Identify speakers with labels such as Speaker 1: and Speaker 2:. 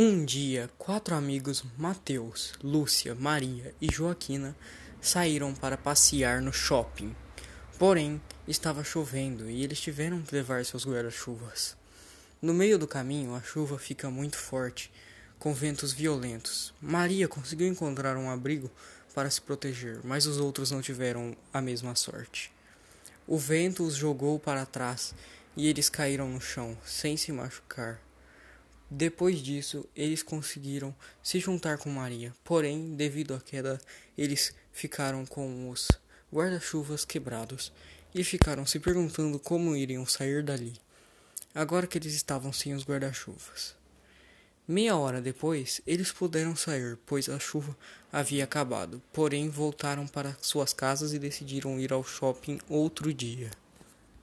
Speaker 1: Um dia, quatro amigos, Mateus, Lúcia, Maria e Joaquina, saíram para passear no shopping. Porém, estava chovendo e eles tiveram que levar seus guarda-chuvas. No meio do caminho, a chuva fica muito forte, com ventos violentos. Maria conseguiu encontrar um abrigo para se proteger, mas os outros não tiveram a mesma sorte. O vento os jogou para trás e eles caíram no chão, sem se machucar. Depois disso, eles conseguiram se juntar com Maria, porém, devido à queda, eles ficaram com os guarda-chuvas quebrados e ficaram se perguntando como iriam sair dali, agora que eles estavam sem os guarda-chuvas. Meia hora depois, eles puderam sair, pois a chuva havia acabado, porém voltaram para suas casas e decidiram ir ao shopping outro dia.